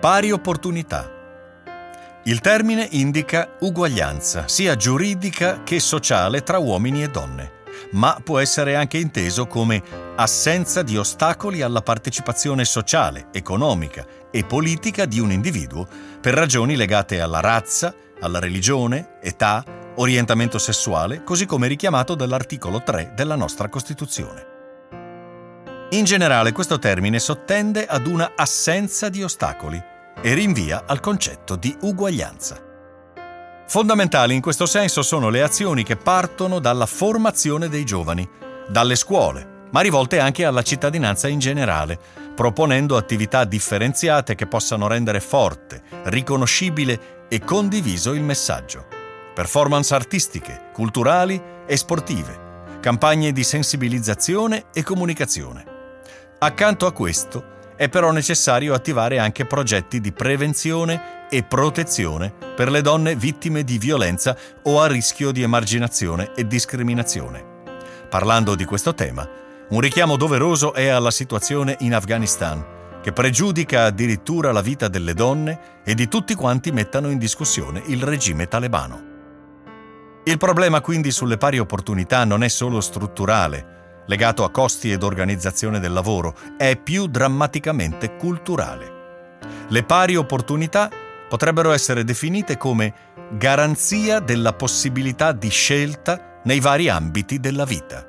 Pari opportunità. Il termine indica uguaglianza, sia giuridica che sociale, tra uomini e donne, ma può essere anche inteso come assenza di ostacoli alla partecipazione sociale, economica e politica di un individuo per ragioni legate alla razza, alla religione, età, orientamento sessuale, così come richiamato dall'articolo 3 della nostra Costituzione. In generale questo termine sottende ad una assenza di ostacoli e rinvia al concetto di uguaglianza. Fondamentali in questo senso sono le azioni che partono dalla formazione dei giovani, dalle scuole, ma rivolte anche alla cittadinanza in generale, proponendo attività differenziate che possano rendere forte, riconoscibile e condiviso il messaggio. Performance artistiche, culturali e sportive, campagne di sensibilizzazione e comunicazione. Accanto a questo è però necessario attivare anche progetti di prevenzione e protezione per le donne vittime di violenza o a rischio di emarginazione e discriminazione. Parlando di questo tema, un richiamo doveroso è alla situazione in Afghanistan, che pregiudica addirittura la vita delle donne e di tutti quanti mettano in discussione il regime talebano. Il problema quindi sulle pari opportunità non è solo strutturale, legato a costi ed organizzazione del lavoro, è più drammaticamente culturale. Le pari opportunità potrebbero essere definite come garanzia della possibilità di scelta nei vari ambiti della vita.